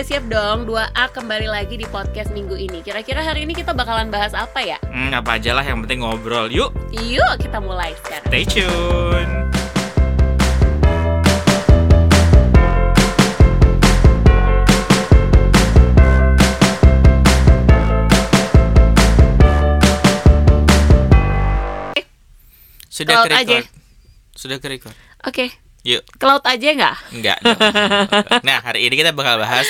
udah siap dong 2A kembali lagi di podcast minggu ini. Kira-kira hari ini kita bakalan bahas apa ya? Hmm, apa aja lah yang penting ngobrol. Yuk, Yuk kita mulai sekarang. stay tune. Sudah Laut ke aja. Sudah ke record. Oke, Yuk, ke laut aja nggak? enggak dong. Nah, hari ini kita bakal bahas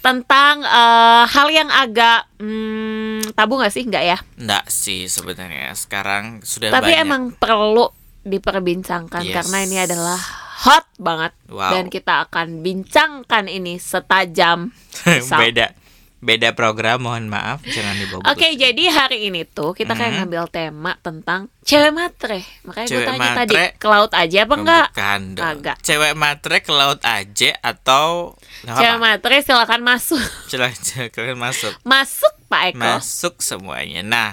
Tentang eh, hal yang agak hmm, tabu nggak sih? Nggak ya? enggak sih sebenarnya. Sekarang sudah Tapi banyak. emang perlu diperbincangkan Yes. karena ini adalah hot banget Wow. dan kita akan bincangkan ini setajam beda beda program mohon maaf jangan dibawa Oke, jadi hari ini tuh kita kayak Mhm. ngambil tema tentang cewek matre. Makanya gue Cewek tanya tadi matre. ke laut aja apa enggak? Bukan dong. Agak. Cewek matre ke laut aja atau Cewek apa-apa. matre silakan masuk. Silakan masuk. Masuk Pak Eko. Masuk semuanya. Nah,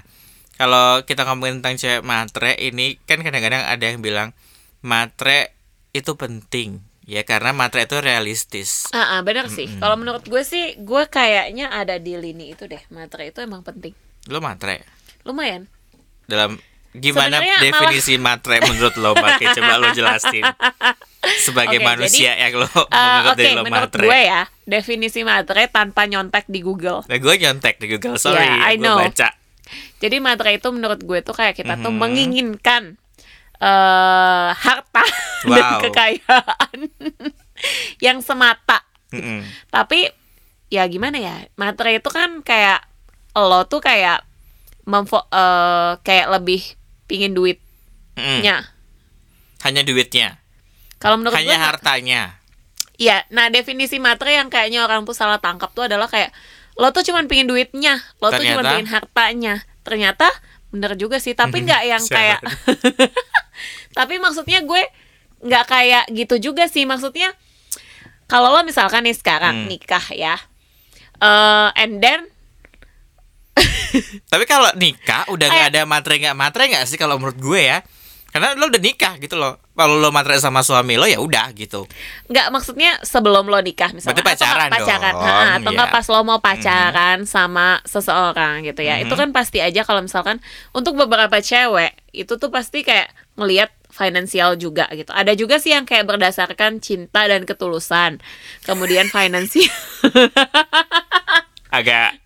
kalau kita ngomongin tentang cewek matre ini kan kadang-kadang ada yang bilang matre itu penting. Ya karena matre itu realistis. Ah, ah, bener sih. Kalau menurut gue sih, gue kayaknya ada di lini itu deh. Matre itu emang penting. Lo matre Lumayan. dalam gimana Sebenarnya definisi matre menurut lo Pakai coba lo jelasin. Sebagai Oke, manusia yang lo Eh, menurut Oke, dari lo menurut matre. gue ya, definisi matre tanpa nyontek di Google. Nah, gue nyontek di Google, sorry, Yeah, I gue know. baca. Jadi matre itu menurut gue tuh kayak kita tuh Mhm. menginginkan eh harta dan Wow. kekayaan yang semata. Mm-mm. Tapi ya gimana ya? Matre itu kan kayak lo tuh kayak memfo eh, kayak lebih pingin duitnya. Mm-mm. Hanya duitnya, Kalau menurut hanya gue hartanya. Iya, nah definisi matre yang kayaknya orang tuh salah tangkap tuh adalah kayak lo tuh cuman pingin duitnya, lo tuh cuman Ternyata? pingin hartanya. Ternyata bener juga sih, tapi nggak yang kayak. Tapi maksudnya gue nggak kayak gitu juga sih. Maksudnya kalau lo misalkan nih sekarang Hmm. nikah ya, eh and then Tapi kalau nikah udah nggak Eh. ada matre nggak matre nggak sih kalau menurut gue ya? Karena lo udah nikah gitu loh. Kalau lo matre sama suami lo ya udah gitu. nggak maksudnya sebelum lo nikah misalnya Berarti pacaran atau nggak pacaran dong, Ha, atau nggak iya. pas lo mau pacaran sama seseorang gitu ya itu Mhm. kan pasti aja kalau misalkan untuk beberapa cewek itu tuh pasti kayak ngelihat finansial juga gitu. Ada juga sih yang kayak berdasarkan cinta dan ketulusan. Kemudian finansial Agak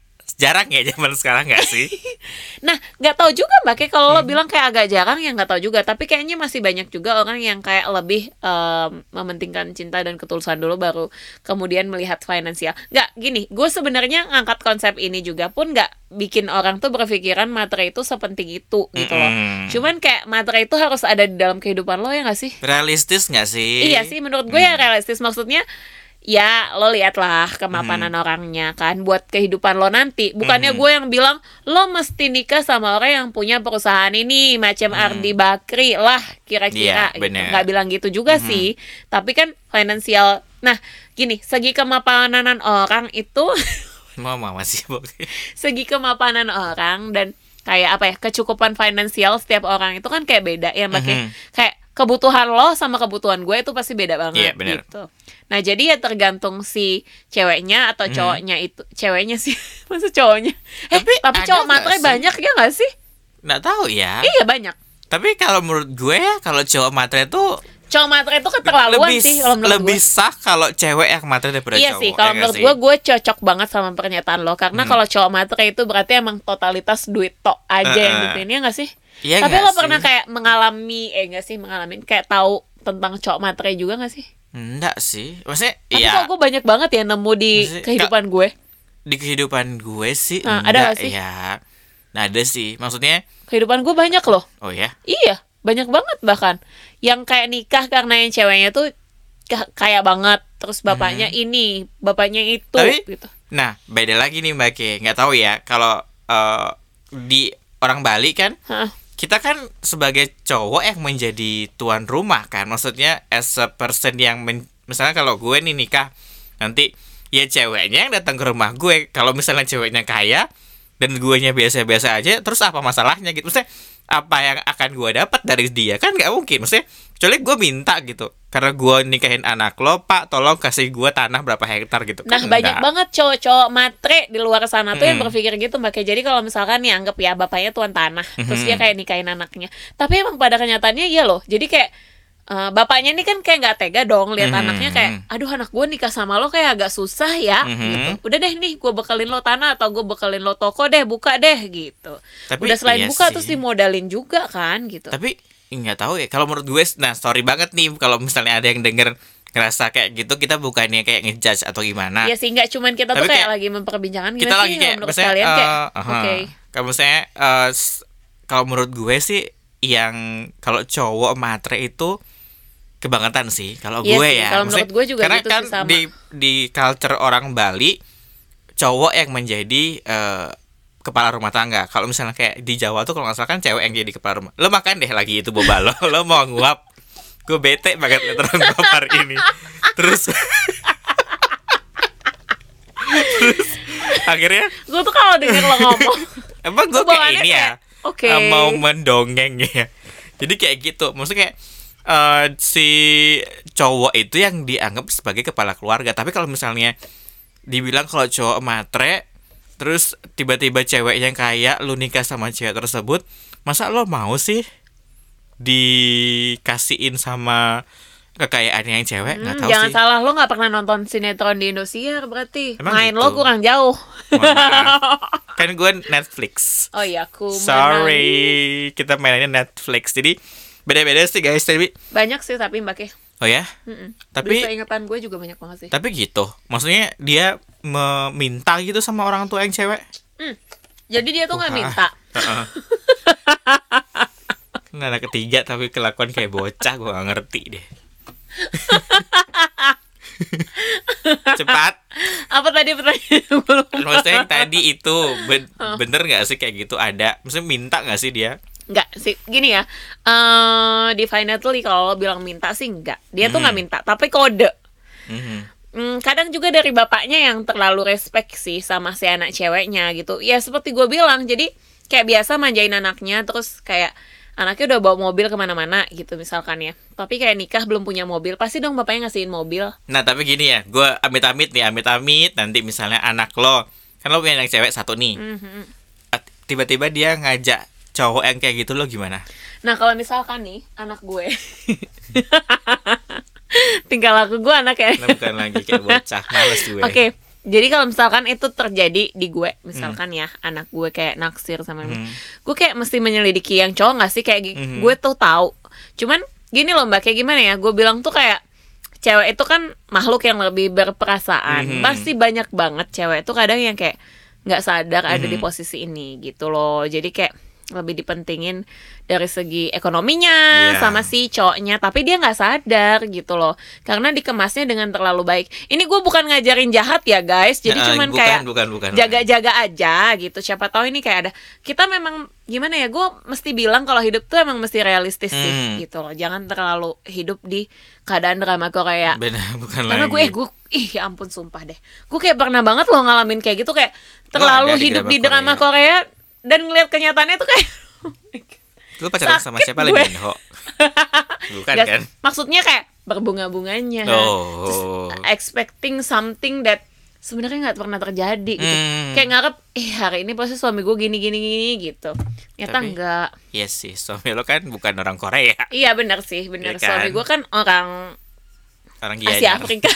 jarang ya zaman sekarang nggak sih? Nah, nggak tahu juga mbak Kay, kalau Hmm. lo bilang kayak agak jarang ya nggak tahu juga. Tapi kayaknya masih banyak juga orang yang kayak lebih em, mementingkan cinta dan ketulusan dulu baru kemudian melihat finansial. Nggak gini, gue sebenarnya ngangkat konsep ini juga pun nggak bikin orang tuh berpikiran materi itu sepenting itu gitu loh. Cuman kayak materi itu harus ada di dalam kehidupan lo ya nggak sih? Realistis nggak sih? Iya sih, menurut gue ya realistis maksudnya. Ya, lo liatlah kemapanan orangnya kan buat kehidupan lo nanti. Bukannya Mhm. gue yang bilang lo mesti nikah sama orang yang punya perusahaan ini macam Ardi Bakri lah kira-kira. Iya, gitu. bener. Nggak bilang gitu juga sih. Tapi kan finansial. Nah, gini, segi kemapanan orang itu mau masih segi kemapanan orang dan kayak apa ya kecukupan finansial setiap orang itu kan kayak beda ya Mbak Kay? Mhm. kayak kebutuhan lo sama kebutuhan gue itu pasti beda banget Iya, bener. gitu nah jadi ya tergantung si ceweknya atau Mhm. cowoknya itu ceweknya sih masa cowoknya eh Tapi cowok matre sih? banyak ya nggak sih nggak tahu ya. iya banyak Tapi kalau menurut gue ya kalau cowok matre itu cowok matre itu keterlaluan lebih sih kalau menurut lebih gue sah kalau cewek yang matre daripada Iya cowok. sih, ya kalau nggak menurut gue, gue cocok banget sama pernyataan lo Karena Hmm. kalau cowok matre itu berarti emang totalitas duit tok aja yang Eh-eh. dipilih, nggak sih? Iya Tapi nggak lo sih? pernah kayak mengalami, eh nggak sih mengalami, kayak tahu tentang cowok matre juga nggak sih? Enggak sih. Maksudnya Tapi iya kok gue banyak banget ya nemu di Maksudnya, kehidupan gue di kehidupan gue sih Nah, ada enggak nggak sih? ya. Nah, ada sih. Maksudnya Kehidupan gue banyak loh oh ya. Iya, banyak banget bahkan Yang kayak nikah karena yang ceweknya tuh ka- kaya banget Terus bapaknya ini, bapaknya itu Hmm. Tapi- gitu. Nah, beda lagi nih Mbak Ke. Nggak tahu ya kalau eh, di orang Bali kan Hah. kita kan sebagai cowok yang menjadi tuan rumah kan. Maksudnya as a person yang men- misalnya kalau gue nih nikah nanti ya ceweknya yang datang ke rumah gue. Kalau misalnya ceweknya kaya dan guanya biasa-biasa aja terus apa masalahnya gitu? Maksudnya apa yang akan gue dapat dari dia? Kan nggak mungkin maksudnya kecuali gue minta gitu karena gue nikahin anak lo pak tolong kasih gue tanah berapa hektar gitu. Nah kan banyak enggak. banget cowok-cowok matre di luar sana tuh yang berpikir gitu mbak. Kayak Jadi kalau misalkan nih anggap ya bapaknya tuan tanah Terus Mhm. dia kayak nikahin anaknya. Tapi emang pada kenyataannya iya loh. Jadi kayak eh, bapaknya ini kan kayak nggak tega dong lihat Mhm. anaknya kayak aduh anak gue nikah sama lo kayak agak susah ya Mhm. gitu udah deh nih gue bekalin lo tanah atau gue bekalin lo toko deh buka deh gitu Tapi udah selain iya buka sih. terus dimodalin juga kan gitu tapi nggak tahu ya kalau menurut gue nah sorry banget nih kalau misalnya ada yang denger ngerasa kayak gitu kita bukannya kayak ngejudge atau gimana ya sih nggak cuman kita tuh Tapi kayak, kayak lagi memperbincangkan kita sih lagi kalau kayak menurut misalnya kalian kayak eh, aha. oke kalau misalnya eh, s- kalau menurut gue sih yang kalau cowok matre itu kebangetan sih kalau Iya gue sih, ya. kalau menurut gue juga karena gitu kan sih, sama. di di culture orang Bali cowok yang menjadi eh, kepala rumah tangga. Kalau misalnya kayak di Jawa tuh kalau nggak salah kan cewek yang jadi kepala rumah. Lo makan deh lagi itu boba lo. Lo mau nguap. Gue bete banget nguap hari ini. Terus terus akhirnya gue tuh kalau denger lo ngomong Emang gue kayak ini ya kayak, oke. eh, Mau mendongeng ya. Jadi kayak gitu. Maksudnya kayak eh, Si cowok itu yang dianggap sebagai kepala keluarga Tapi kalau misalnya Dibilang kalau cowok matre Terus tiba-tiba cewek yang kaya Lu nikah sama cewek tersebut Masa lo mau sih Dikasihin sama Kekayaan yang cewek nggak Hmm, tahu jangan sih salah lo nggak pernah nonton sinetron di Indosiar berarti Emang main gitu? lo kurang jauh. Kan gue Netflix oh iya aku. Sorry, kita mainnya Netflix. Jadi beda-beda sih guys. Tapi banyak sih tapi mbak Ke oh ya, Mm-mm. Tapi- Bisa ingatan gue juga banyak banget sih tapi gitu. Maksudnya dia meminta gitu sama orang tua yang cewek. jadi dia tuh nggak minta. Kan anak ketiga tapi kelakuan kayak bocah gue gak ngerti deh. Cepat. apa tadi pertanyaan. Maksudnya yang tadi itu ben- bener gak sih kayak gitu ada? Maksudnya minta gak sih dia? Nggak sih gini ya eh definitely kalau lo bilang minta sih enggak dia tuh nggak Hmm. minta tapi kode Mhm. Hmm, kadang juga dari bapaknya yang terlalu respect sih sama si anak ceweknya gitu. Ya seperti gue bilang, jadi kayak biasa manjain anaknya, terus kayak anaknya udah bawa mobil ke mana-mana gitu misalkan ya. Tapi kayak nikah belum punya mobil, pasti dong bapaknya ngasihin mobil. Nah tapi gini ya, gue amit-amit nih, amit-amit nanti misalnya anak lo, kan lo punya anak cewek satu nih, Mhm. tiba-tiba dia ngajak cowok yang kayak gitu lo gimana? Nah kalau misalkan nih anak gue, tinggal laku gue anak ya. Lo bukan lagi kayak bocah, males gue. Oke, jadi kalau misalkan itu terjadi di gue, misalkan ya anak gue kayak naksir sama Hmm. gue kayak mesti menyelidiki yang cowok gak sih kayak Mhm. gue tuh tahu. Cuman gini loh mbak, kayak gimana ya? Gue bilang tuh kayak cewek itu kan makhluk yang lebih berperasaan. Mhm. Pasti banyak banget cewek itu kadang yang kayak nggak sadar ada di Mhm. posisi ini gitu loh. Jadi kayak lebih dipentingin dari segi ekonominya Iya. sama si cowoknya tapi dia nggak sadar gitu loh. Karena dikemasnya dengan terlalu baik. Ini gue bukan ngajarin jahat ya guys. Jadi Nah, cuman bukan, kayak bukan, bukan, jaga-jaga aja gitu. Siapa tahu ini kayak ada kita memang gimana ya gue mesti bilang kalau hidup tuh emang mesti realistis sih Hmm. gitu loh. Jangan terlalu hidup di keadaan drama Korea. Benar, bukan karena gue eh gue ih ya ampun sumpah deh. Gue kayak pernah banget loh ngalamin kayak gitu kayak terlalu di hidup di drama Korea. Dan ngeliat kenyataannya tuh kayak Lo pacaran sama siapa gue. Lee Min Ho? Bukan Gak- kan? maksudnya kayak berbunga-bunganya Oh. Expecting something that sebenarnya nggak pernah terjadi gitu Hmm. kayak ngarep eh hari ini pasti suami gue gini gini gini gitu Tapi- enggak Iya sih, suami lo kan bukan orang Korea. iya benar sih benar Iya kan? suami gue kan orang Orang Asia. Afrika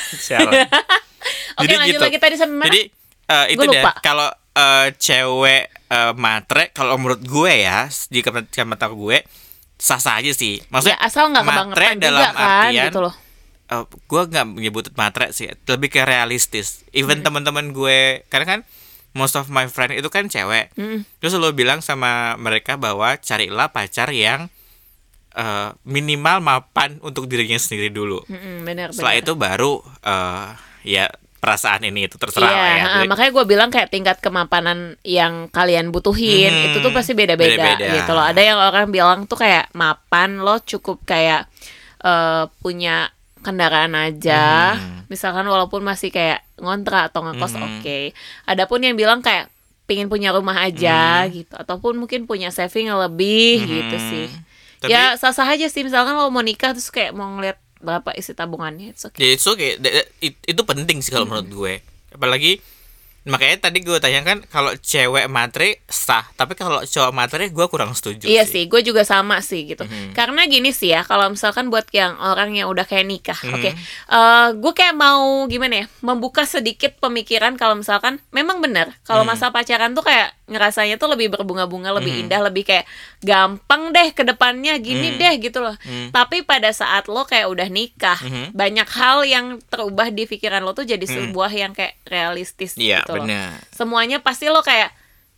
oke Jadi lanjut gitu. lagi tadi sampai mana Jadi eh, itu deh kalau eh, cewek eh, matre kalau menurut gue ya di kacamata gue sah sah aja sih. ya Maksudnya asal nggak matre dalam juga kan artian gitu loh eh, gue nggak menyebut matre sih, lebih ke realistis. Even Hmm. teman-teman gue, karena kan most of my friend itu kan cewek. Mm. Terus lo bilang sama mereka bahwa carilah pacar yang eh, minimal mapan untuk dirinya sendiri dulu. Mm-mm, benar Setelah benar. itu baru eh, ya perasaan ini itu terserah Iya, lah ya. Jadi- makanya gue bilang kayak tingkat kemapanan yang kalian butuhin Hmm, itu tuh pasti beda-beda gitu loh. Ada yang orang bilang tuh kayak mapan lo cukup kayak eh, punya kendaraan aja, Hmm. misalkan walaupun masih kayak ngontrak atau ngekos Hmm. oke. Adapun yang bilang kayak pingin punya rumah aja gitu ataupun mungkin punya saving yang lebih gitu sih Hmm. Tapi- ya sah sah aja sih misalkan lo mau nikah terus kayak mau ngeliat berapa isi tabungannya it's okay. Ya itu kayak itu penting sih kalau menurut gue. Apalagi makanya tadi gue tanyakan kalau cewek matre sah, tapi kalau cowok matre gue kurang setuju. Iya sih, gue juga sama sih gitu. Mhm. Karena gini sih ya, kalau misalkan buat yang orang yang udah kayak nikah, Mhm. oke, Eh, gue kayak mau gimana ya, membuka sedikit pemikiran kalau misalkan memang benar kalau Mhm. masa pacaran tuh kayak ngerasanya tuh lebih berbunga-bunga, lebih Mhm. indah, lebih kayak gampang deh ke depannya gini Mhm. deh gitu loh. Mhm. Tapi pada saat lo kayak udah nikah, Mhm. banyak hal yang terubah di pikiran lo tuh jadi sebuah yang kayak realistis Iya gitu loh benar. semuanya pasti lo kayak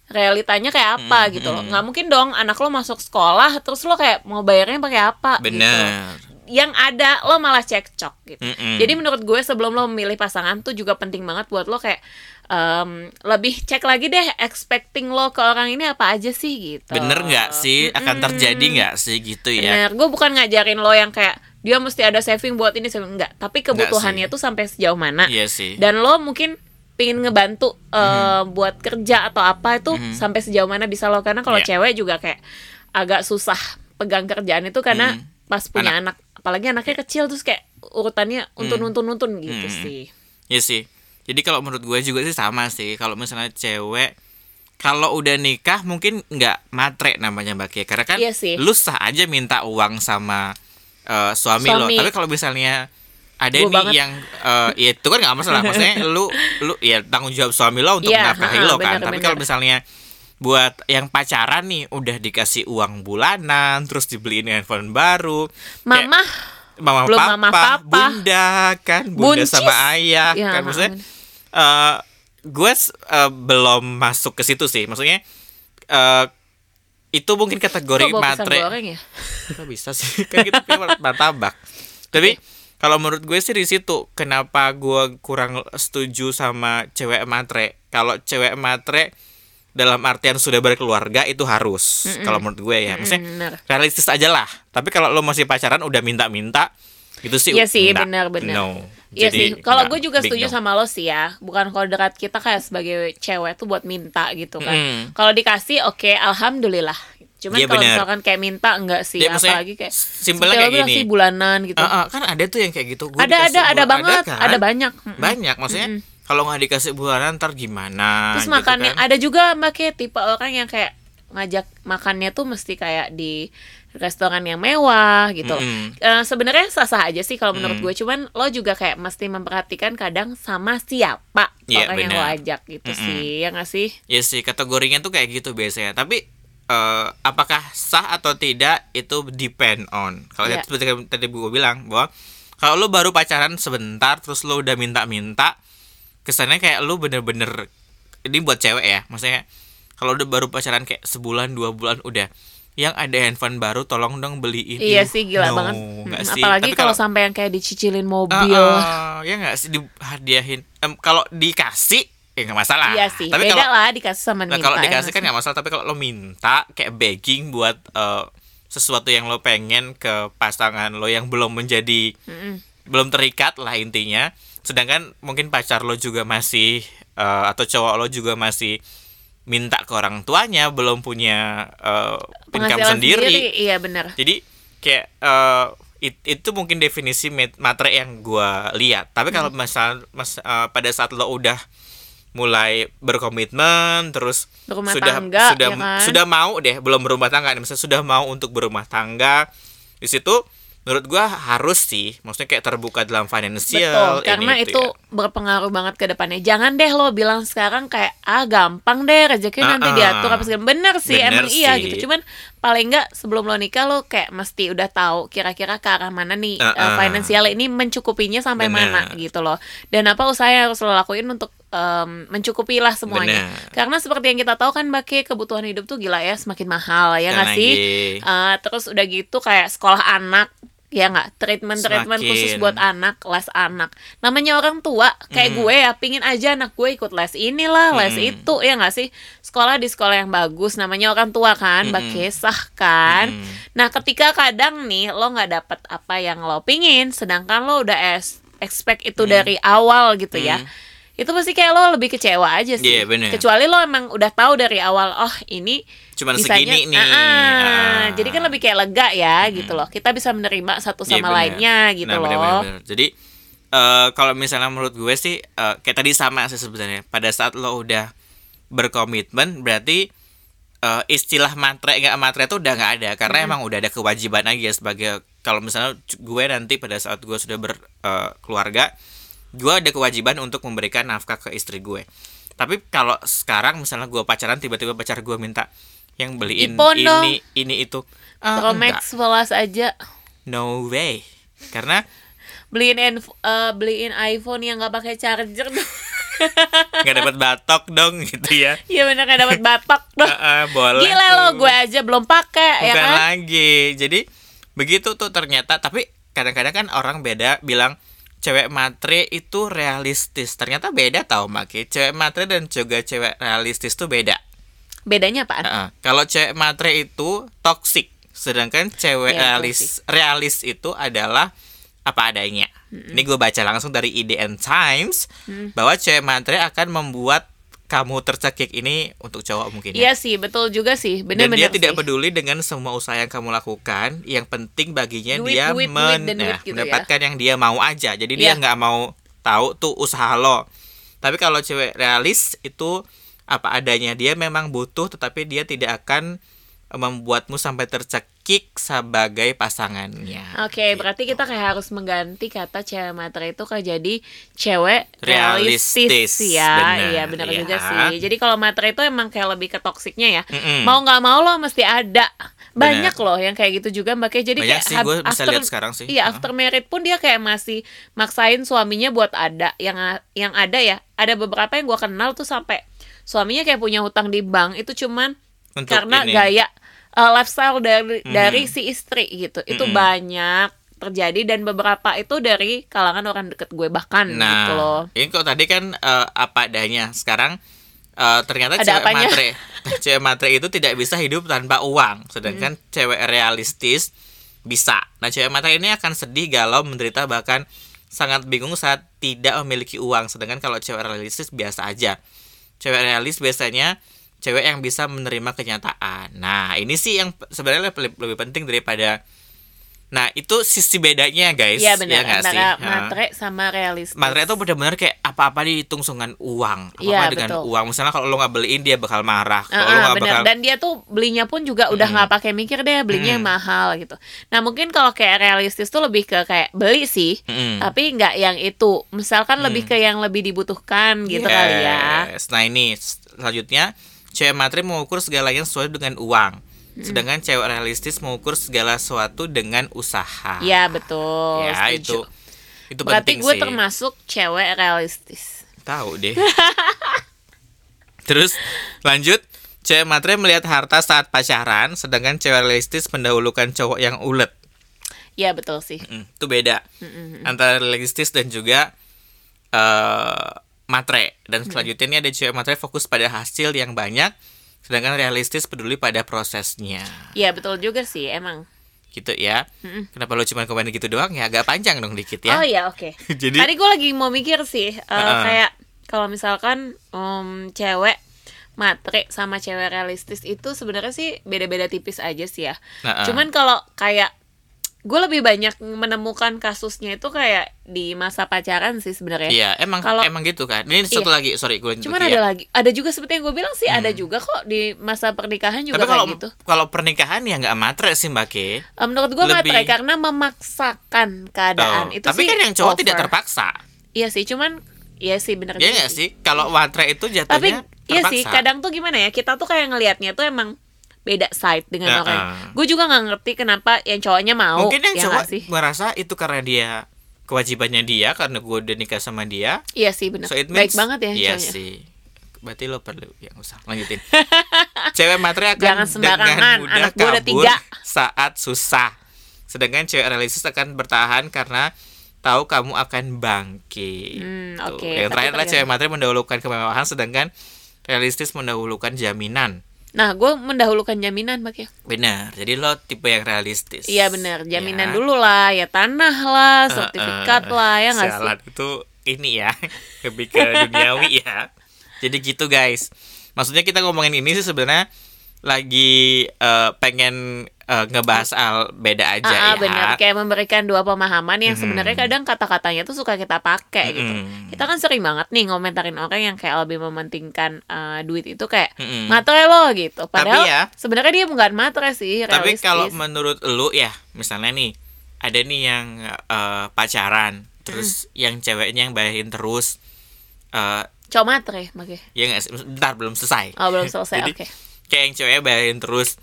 realitanya kayak apa Hmm, gitu loh nggak mungkin dong anak lo masuk sekolah terus lo kayak mau bayarnya pakai apa gitu loh. Benar. yang ada lo malah cekcok gitu Mm-mm. jadi menurut gue sebelum lo memilih pasangan tuh juga penting banget buat lo kayak em, lebih cek lagi deh expecting lo ke orang ini apa aja sih gitu Bener nggak sih akan Mm-mm. terjadi nggak sih gitu ya? Bener, gue bukan ngajarin lo yang kayak dia mesti ada saving buat ini saving enggak tapi kebutuhannya tuh sampai sejauh mana Iya sih. dan lo mungkin pingin ngebantu eh, Mhm. buat kerja atau apa itu sampai sejauh mana bisa lo karena kalau Iya. cewek juga kayak agak susah pegang kerjaan itu karena Mhm. pas punya anak. apalagi anaknya kecil terus kayak urutannya untun untun untun gitu Mhm. sih Iya sih. Jadi kalau menurut gue juga sih sama sih. Kalau misalnya cewek kalau udah nikah mungkin nggak matre namanya mbak Kia. Karena kan Iya sih. lu sah aja minta uang sama eh, suami, lo. Suami. Tapi kalau misalnya ada Gua nih banget. yang eh, ya itu kan nggak masalah. Maksudnya lu lu ya tanggung jawab suami lo untuk Iya, menafkahi lo kan. benar, Tapi kalau misalnya buat yang pacaran nih udah dikasih uang bulanan terus dibeliin handphone baru kayak- mama mama Belum papa, mama papa. bunda kan bunda Buncis. sama ayah Ya, kan maksudnya amin. eh gue eh, belum masuk ke situ sih. Maksudnya eh itu mungkin kategori kok bawa pisang matre goreng ya? Kok bisa sih? Kan kita martabak. Tapi kalau menurut gue sih di situ kenapa gue kurang setuju sama cewek matre? Kalau cewek matre dalam artian sudah berkeluarga itu harus. Kalau menurut gue ya. Maksudnya Mm, bener. realistis aja lah. Tapi kalau lo masih pacaran udah minta-minta itu sih Iya sih, benar-benar. no Iya sih, kalau gue juga setuju no. sama lo sih ya. Bukan kodrat kita kayak sebagai cewek tuh buat minta gitu kan. Mm. Kalau dikasih, oke, alhamdulillah. Cuman Iya, kalau misalkan kayak minta enggak sih, Ya, apalagi kayak simpelnya kayak gini. sih bulanan gitu. Ah, ah, kan ada tuh yang kayak gitu Gua ada ada ada banget, kan? ada banyak. Banyak maksudnya kalau nggak dikasih bulanan ntar gimana Terus gitu makannya kan. ada juga mbak kayak tipe orang yang kayak ngajak makannya tuh mesti kayak di restoran yang mewah gitu. Mm-mm. Eh, Sebenarnya sah-sah aja sih kalau menurut Mm. gue, cuman lo juga kayak mesti memperhatikan kadang sama siapa Iya, orang yang lo ajak gitu Mm-mm. sih, ya nggak sih? Ya sih kategorinya tuh kayak gitu biasanya. Tapi eh, apakah sah atau tidak itu depend on. Kalau Iya. seperti tadi gue bilang bahwa kalau lu baru pacaran sebentar terus lu udah minta-minta kesannya kayak lu bener-bener ini buat cewek ya. Maksudnya kalau udah baru pacaran kayak sebulan dua bulan udah yang ada handphone baru tolong dong beliin. Iya Ih, sih gila no, banget. Mm, sih. Apalagi kalau sampai yang kayak dicicilin mobil. Ah, ah, ya nggak sih dihadiahin. Em, kalau dikasih ya nggak masalah. Iya sih, Tapi beda kalau lah dikasih sama Nah minta. kalau ya dikasih kan nggak masalah, tapi kalau lo minta kayak begging buat eh, sesuatu yang lo pengen ke pasangan lo yang belum menjadi sih? Mm-mm. belum terikat lah intinya. Sedangkan mungkin pacar lo juga masih eh, atau cowok lo juga masih minta ke orang tuanya, belum punya eh, income Penghasilan sendiri. iya bener. Jadi kayak eh, it- itu mungkin definisi matre yang gua lihat. Tapi kalau masal mas eh, pada saat lo udah mulai berkomitmen terus Berumah sudah tangga, sudah ya kan? sudah mau deh belum berumah tangga misalnya sudah mau untuk berumah tangga di situ menurut gua harus sih maksudnya kayak terbuka dalam finansial Betul, karena ini itu ya. berpengaruh banget ke depannya. Jangan deh lo bilang sekarang kayak ah gampang deh rezekinya nanti Ah, ah. diatur apa segala. Bener sih, Bener emang iya sih. gitu. Cuman paling enggak sebelum lo nikah lo kayak mesti udah tahu kira-kira ke arah mana nih Ah, eh, ah. finansial ini mencukupinya sampai Bener. mana gitu loh. Dan apa usaha yang harus lo lakuin untuk em, mencukupi lah semuanya. Bener. Karena seperti yang kita tahu kan Bake kebutuhan hidup tuh gila ya semakin mahal ya nggak sih? Eh, terus udah gitu kayak sekolah anak ya nggak treatment treatment Semakin. khusus buat anak les anak namanya orang tua kayak Mm. gue ya pingin aja anak gue ikut les inilah les Mm. itu ya nggak sih sekolah di sekolah yang bagus namanya orang tua kan Mm-mm. bakesah kan Mm. nah ketika kadang nih lo nggak dapet apa yang lo pingin sedangkan lo udah es expect itu Mm. dari awal gitu ya Mm. Itu pasti kayak lo lebih kecewa aja sih. Iya, bener. Kecuali lo emang udah tahu dari awal, oh ini Cuman bisanya- segini nih. Ah, ah. Ah. Jadi kan lebih kayak lega ya gitu loh. Kita bisa menerima satu Iya, sama bener. lainnya gitu Nah, loh. bener, bener, bener. Jadi eh, kalau misalnya menurut gue sih eh, kayak tadi sama sih sebenarnya. Pada saat lo udah berkomitmen berarti eh, istilah matre nggak matre itu udah nggak ada karena emang udah ada kewajiban aja sebagai kalau misalnya gue nanti pada saat gue sudah berkeluarga gue ada kewajiban untuk memberikan nafkah ke istri gue tapi kalau sekarang misalnya gue pacaran tiba-tiba pacar gue minta yang beliin Ipon dong. ini ini itu Ah, Pro enggak. Max Plus aja no way karena beliin env- eh, beliin iPhone yang nggak pakai charger dong. nggak dapat batok dong gitu ya Iya bener nggak dapat batok dong. Heeh, boleh Gila tuh. lo gue aja belum pakai ya kan? lagi jadi begitu tuh ternyata tapi kadang-kadang kan orang beda bilang cewek matre itu realistis ternyata beda tau Maki cewek matre dan juga cewek realistis tuh beda Bedanya apaan? Heeh. kalau cewek matre itu toxic sedangkan cewek Iya, realis realis itu adalah apa adanya ini gue baca langsung dari IDN Times Mm. bahwa cewek matre akan membuat kamu tercekik ini untuk cowok mungkin ya Iya sih, betul juga sih. dan Bener-bener dia tidak sih. peduli dengan semua usaha yang kamu lakukan yang penting baginya Duit, dia duit, men- dan duit nah, gitu ya. mendapatkan yang dia mau aja jadi dia Iya. nggak mau tahu tuh usaha lo tapi kalau cewek realis itu apa adanya dia memang butuh tetapi dia tidak akan membuatmu sampai tercekik sebagai pasangannya Oke, berarti kita kayak harus mengganti kata cewek matre itu ke jadi cewek Realistis, realistis ya. bener, Iya, benar ya. juga sih. Jadi kalau matre itu emang kayak lebih ke toksiknya ya. Mm-mm. Mau nggak mau lo mesti ada. Banyak loh yang kayak gitu juga Mbak Kay. Jadi Banyak kayak sih, gue bisa lihat sekarang sih. Iya, after married pun dia kayak masih maksain suaminya buat ada. Yang yang ada ya, ada beberapa yang gua kenal tuh sampai suaminya kayak punya hutang di bank itu cuman Untuk karena ini. gaya uh, lifestyle dari Mhm. dari si istri gitu itu Mhm. banyak terjadi dan beberapa itu dari kalangan orang deket gue bahkan gitu loh Nah, ini kok tadi kan eh, apa adanya. Sekarang eh, ternyata Ada cewek apanya? matre, cewek matre itu tidak bisa hidup tanpa uang, sedangkan Hmm. cewek realistis bisa. Nah, cewek matre ini akan sedih, galau, menderita bahkan sangat bingung saat tidak memiliki uang. Sedangkan kalau cewek realistis biasa aja. Cewek realis biasanya cewek yang bisa menerima kenyataan. Nah, ini sih yang sebenarnya lebih, lebih penting daripada Nah, itu sisi bedanya, guys. Iya benar Ya nggak sih? antara Ha. matre sama realistis Matre itu benar-benar kayak apa-apa dihitung dengan uang, apa-apa Iya, dengan betul. uang. Misalnya kalau lo nggak beliin dia bakal marah. Kalau Ah, lo bener. bakal dan dia tuh belinya pun juga udah nggak pakai mikir deh belinya yang mahal gitu nah mungkin kalau kayak realistis tuh lebih ke kayak beli sih Mm. tapi nggak yang itu misalkan lebih ke yang lebih dibutuhkan gitu kali ya Yes. Nah, ini selanjutnya cewek matre mengukur segalanya sesuai dengan uang. Sedangkan cewek realistis mengukur segala sesuatu dengan usaha. Iya betul Ya, setuju. itu itu berarti penting gue sih. termasuk cewek realistis Tahu deh. Terus lanjut, cewek matre melihat harta saat pacaran, sedangkan cewek realistis mendahulukan cowok yang ulet. Iya betul sih Mm, itu beda antara realistis dan juga eh matre. Dan selanjutnya ini ada cewek matre fokus pada hasil yang banyak, sedangkan realistis peduli pada prosesnya. Iya betul juga sih emang Gitu ya. Kenapa lo cuma komen gitu doang ya? Agak panjang dong dikit ya. Oh iya oke. Jadi Tadi gue lagi mau mikir sih eh, Heeh. kayak kalau misalkan em, cewek matre sama cewek realistis itu sebenarnya sih beda-beda tipis aja sih ya. Heeh. Cuman kalau kayak gue lebih banyak menemukan kasusnya itu kayak di masa pacaran sih sebenarnya. Iya, emang Kalau- emang gitu kan. Ini satu lagi, sorry gue lanjut Cuman lagi ada ya. lagi, ada juga seperti yang gue bilang sih ada juga kok di masa pernikahan juga Tapi kalau kayak gitu. kalau pernikahan ya nggak matre sih Mbak Ke. Eh, menurut gue lebih- matre karena memaksakan keadaan Tuh. itu Tapi sih kan yang cowok tidak over. terpaksa. Iya sih, cuman iya sih bener Iya nggak sih? Kalau matre itu Tapi jatuhnya iya terpaksa. sih, kadang tuh gimana ya? Kita tuh kayak ngelihatnya tuh emang beda side dengan orang. Gue juga nggak ngerti kenapa yang cowoknya mau. Mungkin yang ya cowok sih? merasa itu karena dia kewajibannya dia karena gue udah nikah sama dia. Iya sih benar. So it Baik means- banget ya Iya cowoknya. sih. Berarti lo perlu yang usah lanjutin. cewek matre akan Jangan sembarangan, dengan mudah anak gua udah kabur tiga. saat susah. Sedangkan cewek realistis akan bertahan karena tahu kamu akan bangkit. Hmm, oke, Yang tapi terakhir adalah cewek matre mendahulukan kemewahan sedangkan realistis mendahulukan jaminan. Nah, gue mendahulukan jaminan, Mak ya. Benar. Jadi lo tipe yang realistis. Iya benar, jaminan Ya. dulu lah, ya tanah lah, sertifikat Eh, lah, ya nggak sih? itu ini ya lebih ke duniawi ya jadi gitu guys maksudnya kita ngomongin ini sih sebenarnya lagi eh, pengen eh, ngebahas al beda aja Ah, ah, ya benar kayak memberikan dua pemahaman yang Mm-mm. sebenarnya kadang kata-katanya tuh suka kita pakai gitu. Mm-mm. Kita kan sering banget nih ngomentarin orang yang kayak lebih mementingkan eh, duit itu kayak Mm-mm. matre lo gitu. Padahal ya- sebenarnya dia bukan matre sih, Tapi kalau menurut lu ya, misalnya nih ada nih yang eh, pacaran, terus yang ceweknya yang bayarin terus, eh cowok matre makanya. ya nggak sih? Bentar belum selesai. Oh, belum selesai. Oke. Kayak yang ceweknya bayarin terus,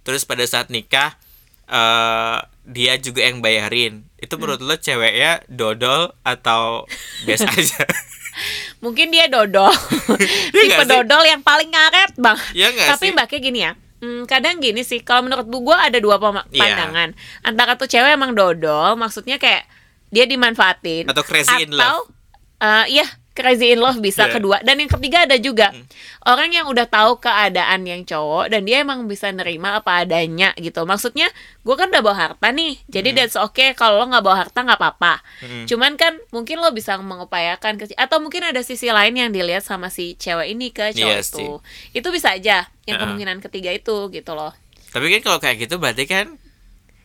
terus pada saat nikah eh dia juga yang bayarin. Itu menurut lu ceweknya dodol atau biasa aja? Mungkin dia dodol. Iya Tipe dodol yang paling ngaret bang. Nggak Tapi sih? mbaknya gini ya. Hmm, kadang gini sih, kalau menurut gue ada dua Iya. pandangan. Antara tuh cewek emang dodol, maksudnya kayak dia dimanfaatin. Atau crazy in love. eh, iya, crazy in love bisa Iya. kedua. Dan yang ketiga ada juga Hmm. orang yang udah tahu keadaan yang cowok dan dia emang bisa nerima apa adanya gitu. Maksudnya, gue kan udah bawa harta nih, jadi Hmm. that's okay kalau lo nggak bawa harta nggak apa-apa. Mm. Cuman kan mungkin lo bisa mengupayakan ke atau mungkin ada sisi lain yang dilihat sama si cewek ini ke cowok Iya itu. sih. Itu bisa aja yang Heeh. kemungkinan ketiga itu gitu loh. Tapi kan kalau kayak gitu berarti kan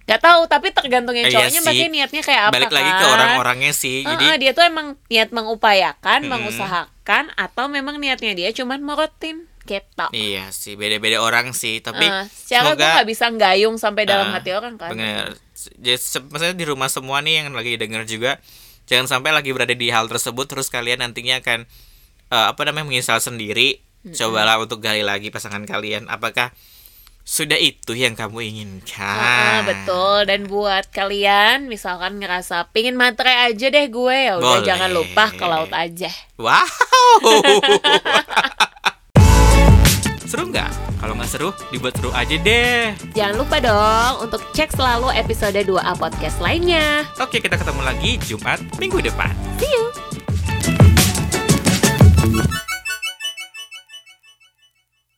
Gak tahu tapi tergantung yang Eh, iya cowoknya sih. bagi niatnya kayak apa balik lagi ke kan. orang-orangnya sih. Heeh, Jadi dia tuh emang niat mengupayakan, Mm. mengusahakan atau memang niatnya dia cuman morotin gitu. Iya sih, beda-beda orang sih. Tapi Eh, secara gue semoga nggak bisa gayung sampai dalam Eh, hati orang kan. bener. Jadi se- maksudnya di rumah semua nih yang lagi denger juga, jangan sampai lagi berada di hal tersebut terus kalian nantinya akan eh, apa namanya menyesal sendiri. Cobalah untuk gali lagi pasangan kalian. Apakah sudah itu yang kamu inginkan. Ah, betul. Dan buat kalian misalkan ngerasa pingin materai aja deh gue ya udah jangan lupa ke laut aja. Wow. seru nggak? Kalau nggak seru, dibuat seru aja deh. Jangan lupa dong untuk cek selalu episode 2A podcast lainnya. Oke, kita ketemu lagi Jumat minggu depan. See you.